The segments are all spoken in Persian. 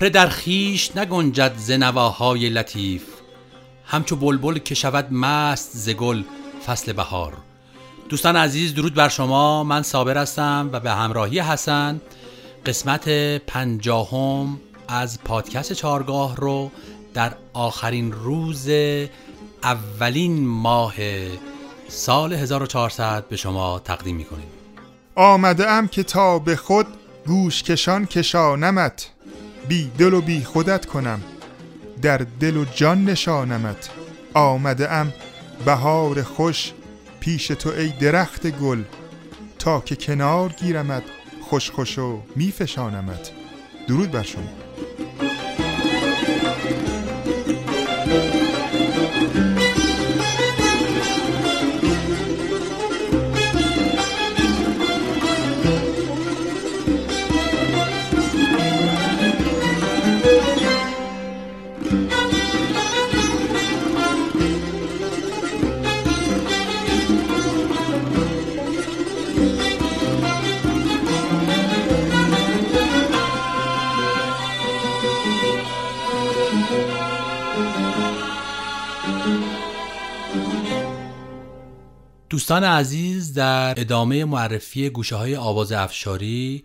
زهره در خیش نگنجد ز نواهای لطیف. همچو بلبل که شود مست ز گل فصل بهار. دوستان عزیز درود بر شما. من صابر هستم و به همراهی حسن قسمت پنجاهم از پادکست چارگاه رو در آخرین روز اولین ماه سال 1400 به شما تقدیم می‌کنیم. آمده ام که تا به خود گوش کشان کشانمت. بی دل و بی خودت کنم. در دل و جان نشانمت. آمده ام بهار خوش پیش تو ای درخت گل. تا که کنار گیرمت خوش خوش و میفشانمت درود بر شما. دوستان عزیز در ادامه معرفی گوشه های آواز افشاری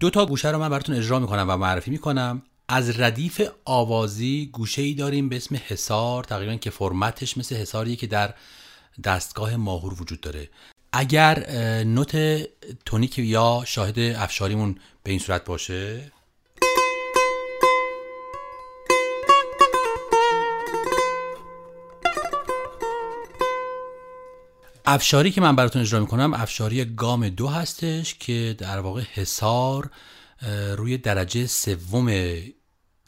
دو تا گوشه رو من براتون اجرا می‌کنم و معرفی می‌کنم. از ردیف آوازی گوشه ای داریم به اسم حسار تقریبا که فرمتش مثل حساریه که در دستگاه ماهور وجود داره. اگر نوت تونیک یا شاهد افشاریمون به این صورت باشه. افشاری که من براتون اجرا می‌کنم افشاری گام دو هستش که در واقع حسار روی درجه سوم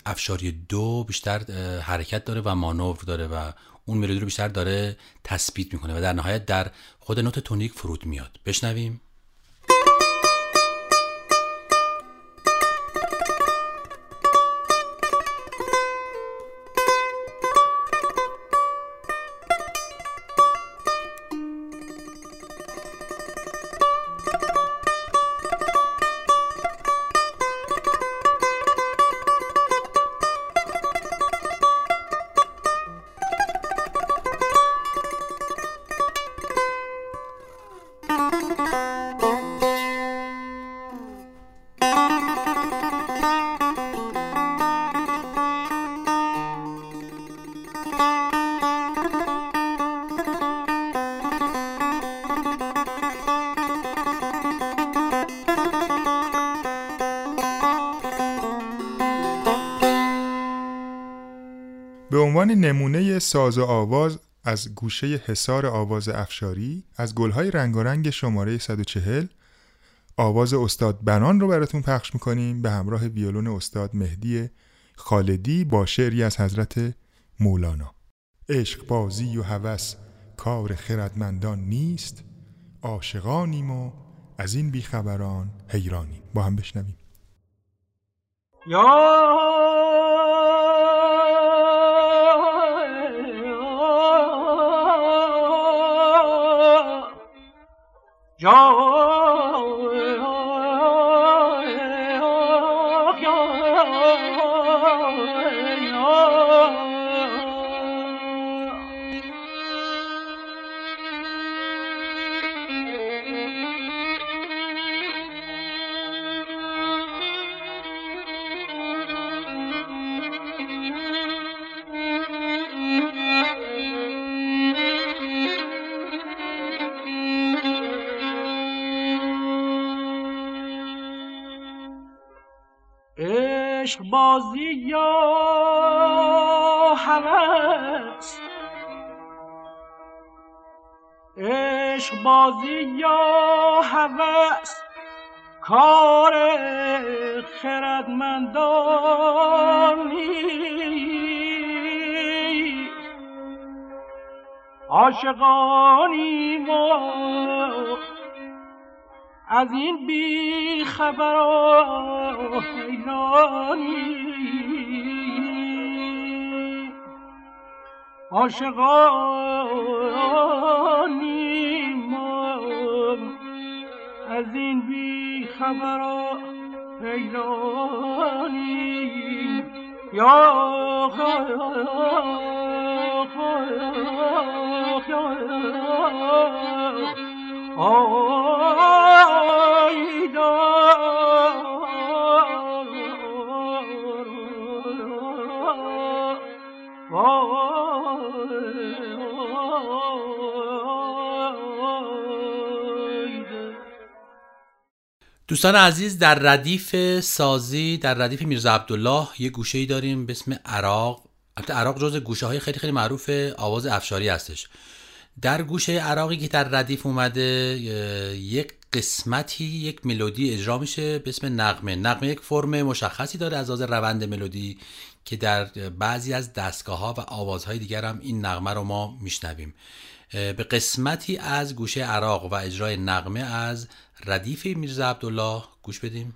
افشاری دو بیشتر حرکت داره و مانور داره و اون ملودی رو بیشتر داره تثبیت می‌کنه و در نهایت در خود نوت تونیک فرود میاد. بشنویم. عنوان نمونه ساز و آواز از گوشه حسار آواز افشاری از گلهای رنگارنگ شماره 140 آواز استاد بنان رو براتون پخش می‌کنیم به همراه ویولون استاد مهدی خالدی با شعری از حضرت مولانا. عشق بازی و هوس کار خردمندان نیست عاشقانیم و از این بیخبران حیرانیم. با هم بشنویم. یا عشق بازی یا هوس. عشق بازی یا هوس. کار خردمندان عاشقانی ما از این بی خبر و حیرانی. عاشقانی ما از این بی خبر حیرانی. یا دوستان عزیز در ردیف سازی در ردیف میرزا عبدالله یه گوشه ای داریم به اسم عراق. البته عراق جز گوشه های خیلی خیلی معروف آواز افشاری هستش. در گوشه عراقی که در ردیف اومده یک قسمتی یک ملودی اجرا میشه به اسم نغمه. نغمه یک فرم مشخصی داره از آز روند ملودی که در بعضی از دستگاه ها و آوازهای دیگر هم این نغمه رو ما میشنویم. به قسمتی از گوشه عراق و اجرای نغمه از ردیف میرزا عبدالله گوش بدیم.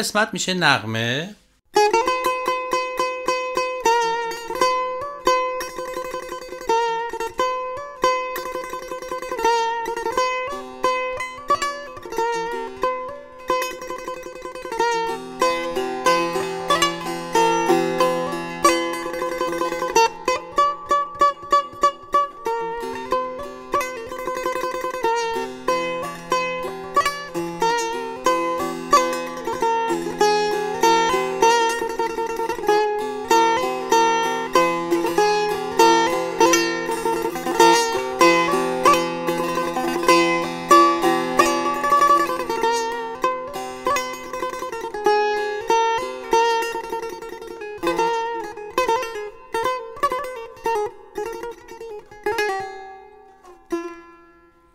قسمت میشه نغمه؟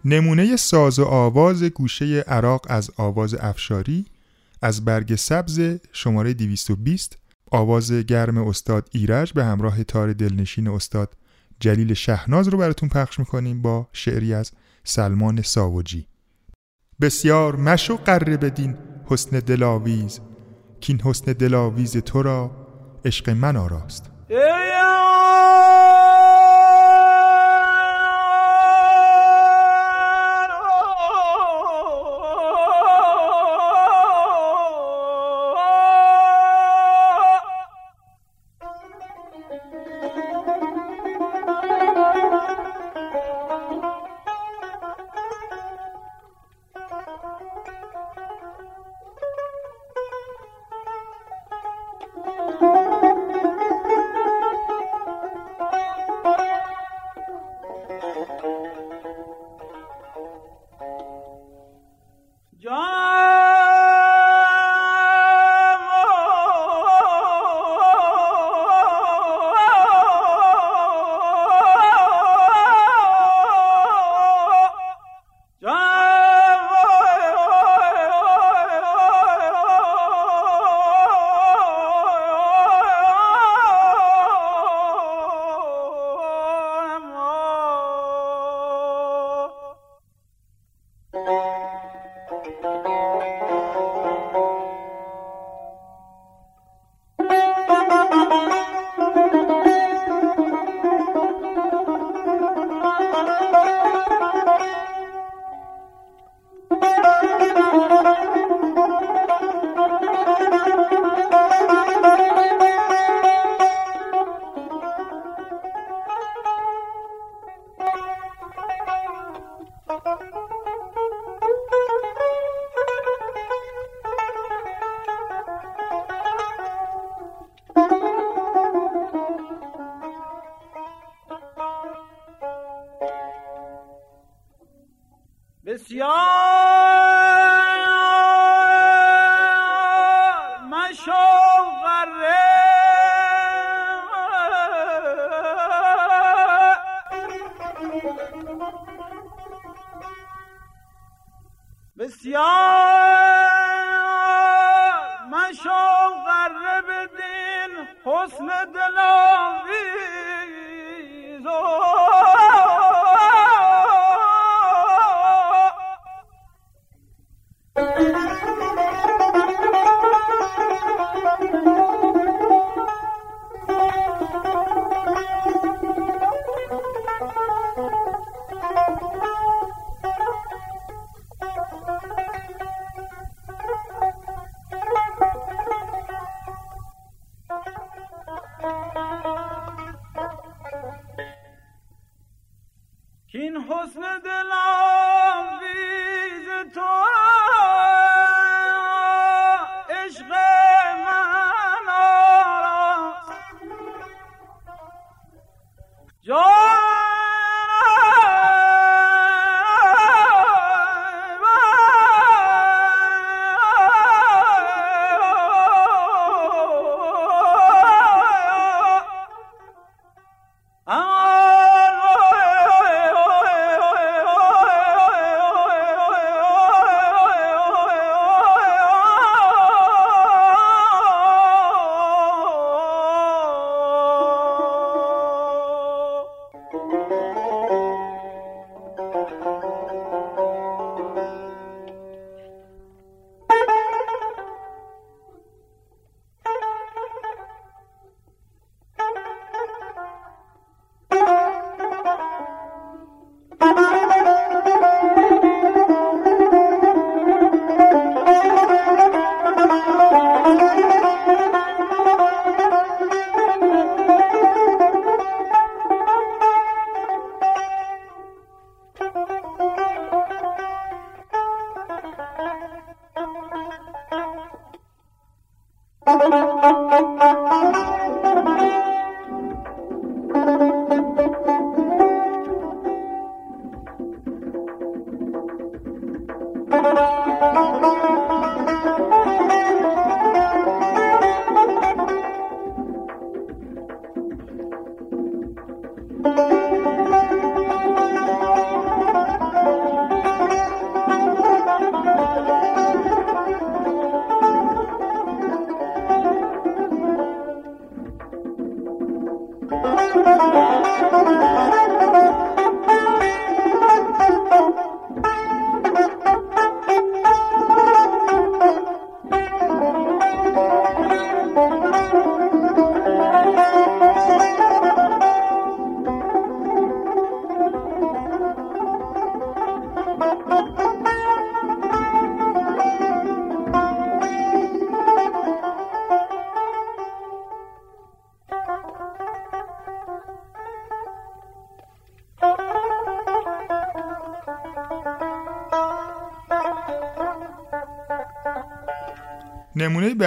نمونه ساز و آواز گوشه عراق از آواز افشاری از برگ سبز شماره 220 آواز گرم استاد ایرج به همراه تار دلنشین استاد جلیل شهناز رو براتون پخش می‌کنیم با شعری از سلمان ساوجی. بسیار مشو قره بدین حسن دلاویز که این حسن دلاویز تو را عشق من آراست.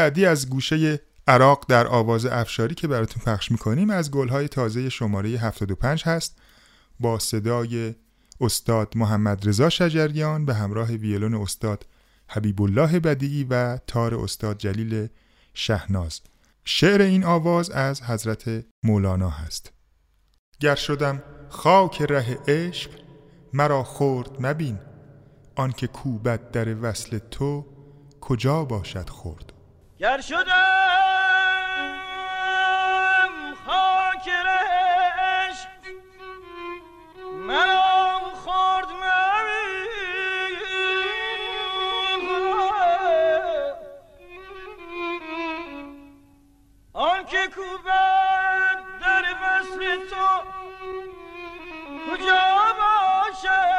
بعدی از گوشه عراق در آواز افشاری که براتون پخش می‌کنیم از گلهای تازه شماره 75 هست. با صدای استاد محمد رضا شجریان به همراه ویولون استاد حبیب الله بدیعی و تار استاد جلیل شهناز. شعر این آواز از حضرت مولانا هست. گر شدم خاک ره عشق مرا خورد مبین. آنکه کوبت در وصل تو کجا باشد خورد؟ گر شدم خاک ره عشق مرا خورد مبین آنکه کوبد در وصل تو کجا باشد؟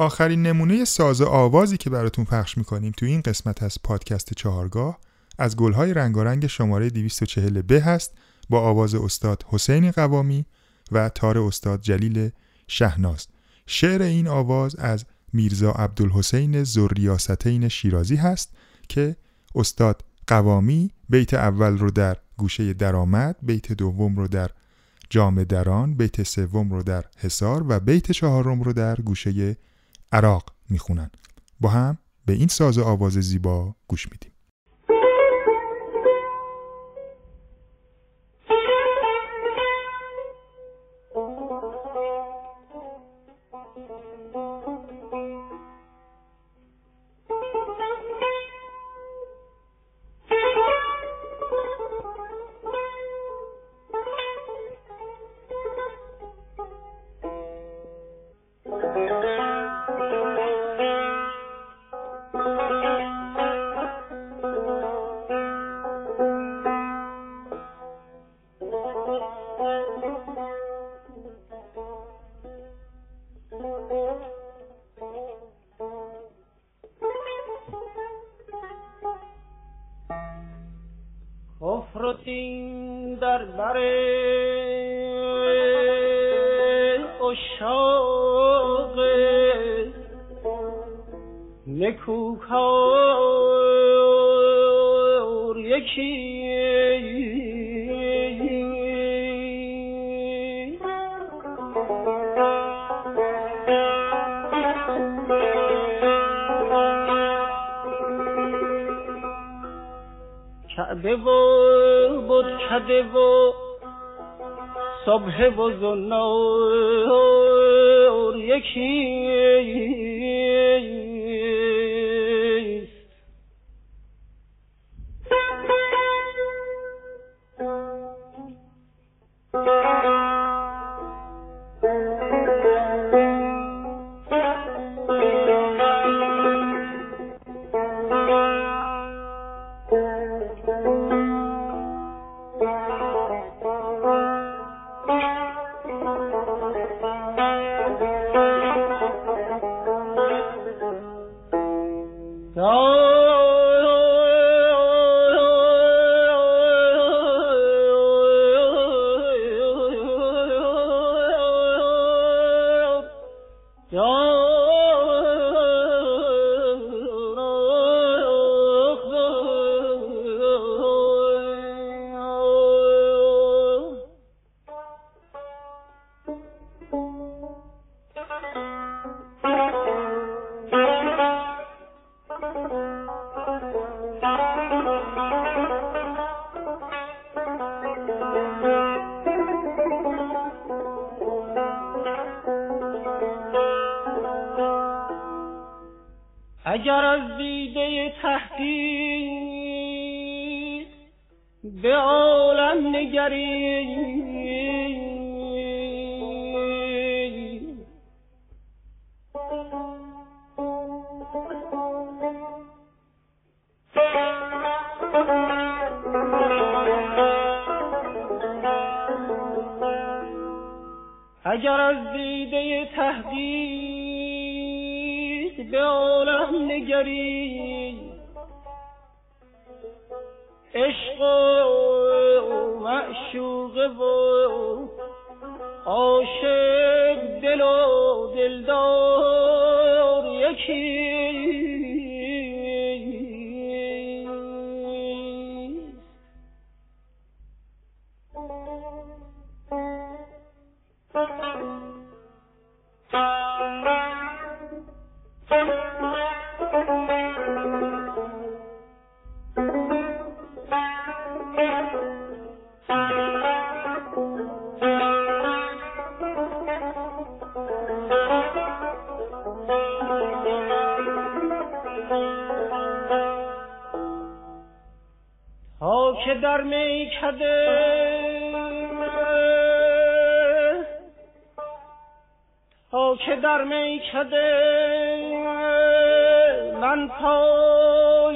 آخرین نمونه ساز آوازی که براتون پخش می‌کنیم تو این قسمت از پادکست چهارگاه از گلهای رنگارنگ شماره 240 ب هست با آواز استاد حسین قوامی و تار استاد جلیل شهناز. شعر این آواز از میرزا عبدالحسین زریاستین شیرازی هست که استاد قوامی بیت اول رو در گوشه درآمد بیت دوم رو در جام دران بیت سوم رو در حصار و بیت چهارم رو در گوشه عراق می‌خونن. با هم به این ساز آواز زیبا گوش میدیم. نکوکار یکی. کعبه و بتکده و صبح و زنار یکی. دیده تحقیق به عالم نگری. عشق و معشوقه و عاشق دل و دلدار یکی. که در میکده تا که در میکده من پای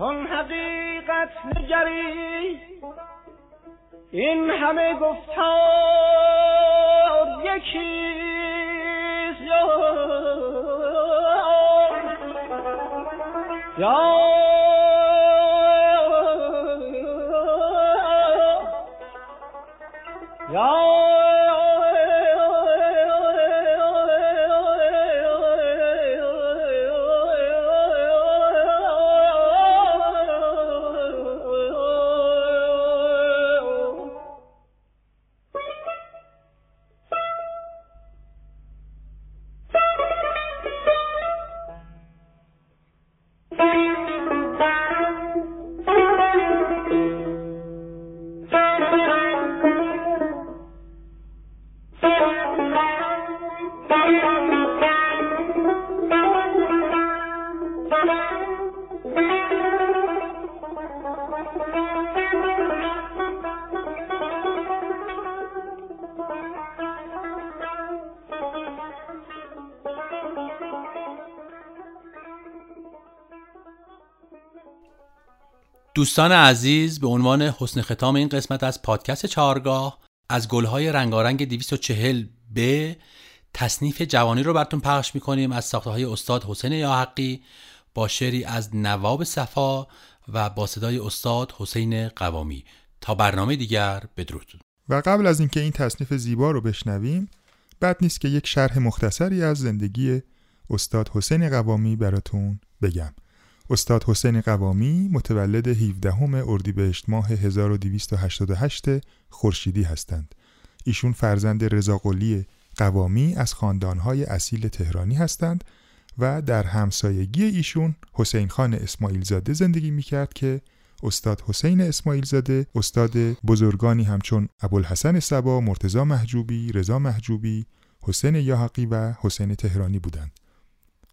چون حقیقت نگری این همه گفتار یکیست یا دوستان عزیز به عنوان حسن ختام این قسمت از پادکست چهارگاه از گلهای رنگارنگ 240 ب تصنیف جوانی رو براتون پخش می‌کنیم از ساخته های استاد حسین یاحقی با شعری از نواب صفا و با صدای استاد حسین قوامی. تا برنامه دیگر بدرود و قبل از اینکه این تصنیف زیبا رو بشنویم بد نیست که یک شرح مختصری از زندگی استاد حسین قوامی براتون بگم. استاد حسین قوامی متولد 17 اردیبهشت ماه 1288 خورشیدی هستند ایشون فرزند رضاقلی قوامی از خاندانهای اصیل تهرانی هستند و در همسایگی ایشون حسین خان اسماعیل زاده زندگی می‌کرد که استاد حسین اسماعیل زاده استاد بزرگانی همچون ابوالحسن صبا، مرتضا محجوبی، رضا محجوبی، حسین یاحقی و حسین تهرانی بودند.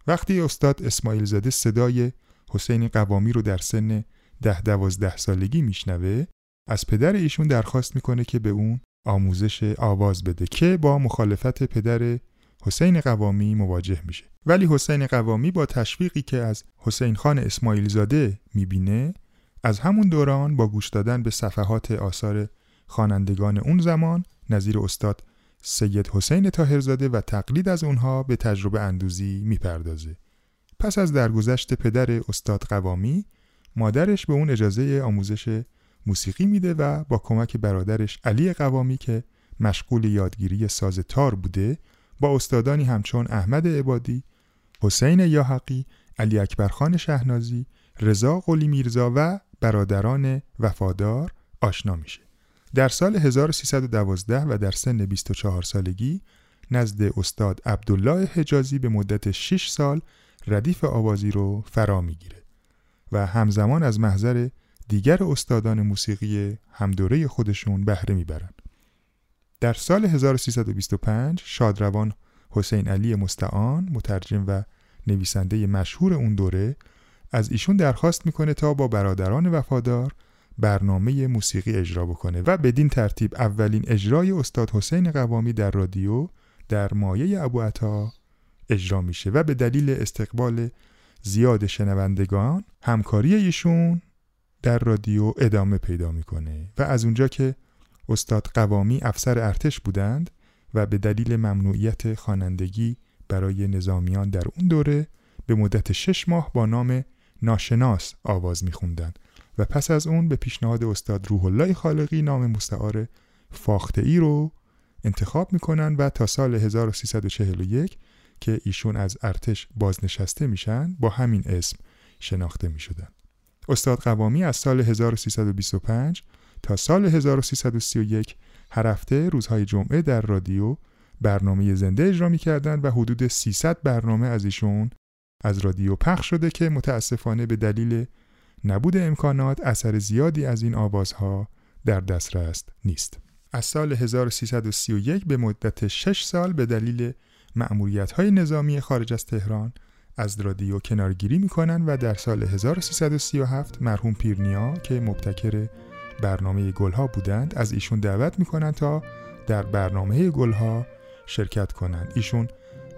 وقتی استاد اسماعیل زاده صدای حسین قوامی رو در سن ده دوازده سالگی میشنوه از پدر ایشون درخواست می‌کنه که به اون آموزش آواز بده که با مخالفت پدر حسین قوامی مواجه میشه. ولی حسین قوامی با تشویقی که از حسین خان اسماعیل زاده می‌بینه از همون دوران با گوش دادن به صفحات آثار خوانندگان اون زمان نظیر استاد سید حسین طاهرزاده و تقلید از اونها به تجربه اندوزی می‌پردازه. پس از درگذشت پدر استاد قوامی مادرش به اون اجازه آموزش موسیقی میده و با کمک برادرش علی قوامی که مشغول یادگیری ساز تار بوده با استادانی همچون احمد عبادی، حسین یاحقی، علی اکبرخان شهنازی، رضا قلی میرزا و برادران وفادار آشنا میشه. در سال 1312 و در سن 24 سالگی نزد استاد عبدالله حجازی به مدت 6 سال ردیف آوازی رو فرا می‌گیره و همزمان از محضر دیگر استادان موسیقی همدوره خودشون بهره می‌برن. در سال 1325 شادروان حسین علی مستعان مترجم و نویسنده مشهور اون دوره از ایشون درخواست می‌کنه تا با برادران وفادار برنامه موسیقی اجرا بکنه و بدین ترتیب اولین اجرای استاد حسین قوامی در رادیو در مایه ابو عطا اجرا میشه و به دلیل استقبال زیاد شنوندگان همکاری ایشون در رادیو ادامه پیدا می‌کنه و از اونجا که استاد قوامی افسر ارتش بودند و به دلیل ممنوعیت خوانندگی برای نظامیان در اون دوره به مدت شش ماه با نام ناشناس آواز میخوندند و پس از اون به پیشنهاد استاد روح الله خالقی نام مستعار فاخته ای رو انتخاب می‌کنن و تا سال 1341 که ایشون از ارتش بازنشسته میشن با همین اسم شناخته می‌شدن استاد قوامی از سال 1325 تا سال 1331 هر هفته روزهای جمعه در رادیو برنامه زنده اجرا می‌کردند و حدود 300 برنامه از ایشون از رادیو پخش شده که متاسفانه به دلیل نبود امکانات اثر زیادی از این آوازها در دسترس نیست. از سال 1331 به مدت 6 سال به دلیل معمولیت های نظامی خارج از تهران از رادیو کنارگیری می‌کنن و در سال 1337 مرحوم پیرنیا که مبتکر برنامه گلها بودند از ایشون دعوت می‌کنن تا در برنامه گلها شرکت کنند. ایشون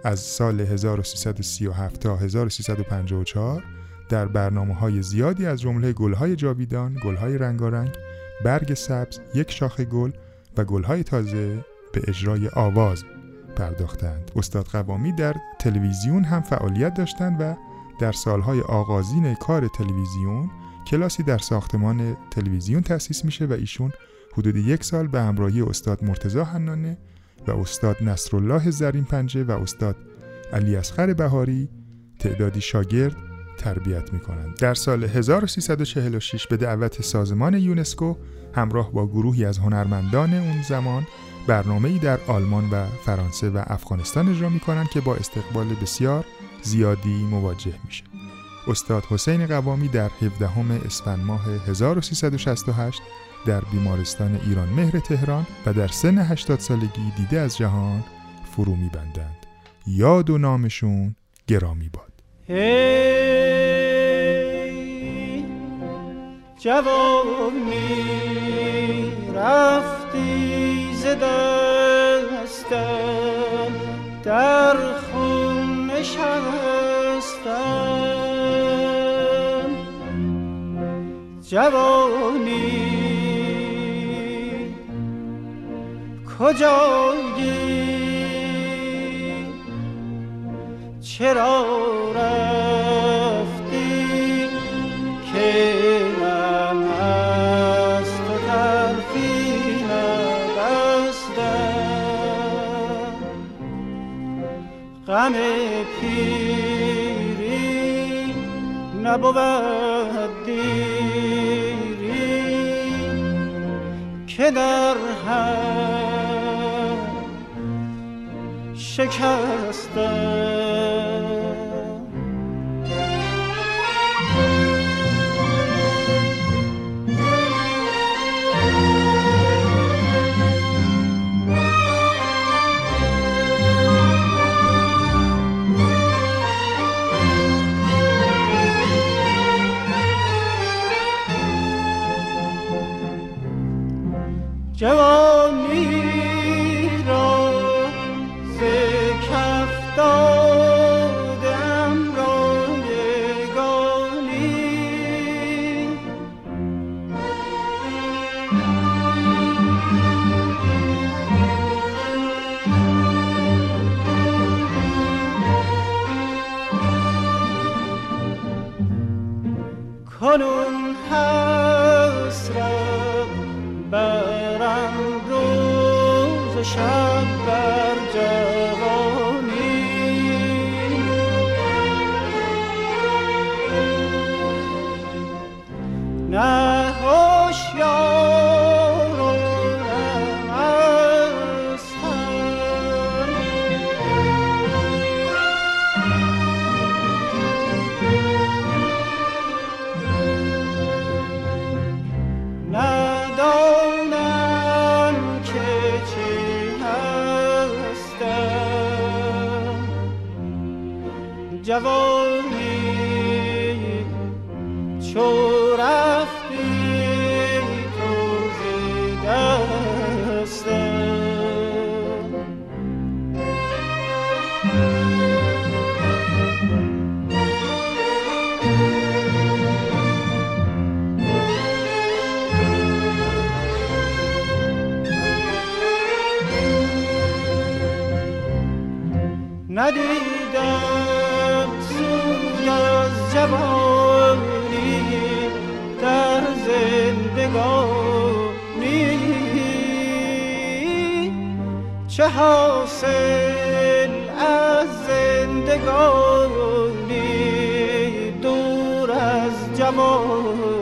از سال 1337 تا 1354 در برنامه های زیادی از جمله گلهای جاویدان، گلهای رنگارنگ، برگ سبز، یک شاخه گل و گلهای تازه به اجرای آواز پرداختند. استاد قوامی در تلویزیون هم فعالیت داشتند و در سالهای آغازین کار تلویزیون کلاسی در ساختمان تلویزیون تأسیس میشه و ایشون حدود یک سال به همراهی استاد مرتزا حنانه و استاد نصرالله زرین پنجه و استاد علی اصغر بهاری تعدادی شاگرد تربیت می کنند. در سال 1346 به دعوت سازمان یونسکو همراه با گروهی از هنرمندان اون زمان برنامه ای در آلمان و فرانسه و افغانستان اجرا می کنند که با استقبال بسیار زیادی مواجه میشه. استاد حسین قوامی در 17 اسفند ماه 1368 در بیمارستان ایران مهر تهران و در سن 80 سالگی دیده از جهان فرو میبندند. یاد و نامشون گرامی باد. جوانی رفتی ز دستم در خون نشستم جوانی کجایی؟ چرا رفتی؟ غم پیری نبود دیری که در هم شکستم کنون حسرت برم روز شب ندیدم سود از جوانی در زندگانی. چه حاصل از زندگانی؟ دور از جمال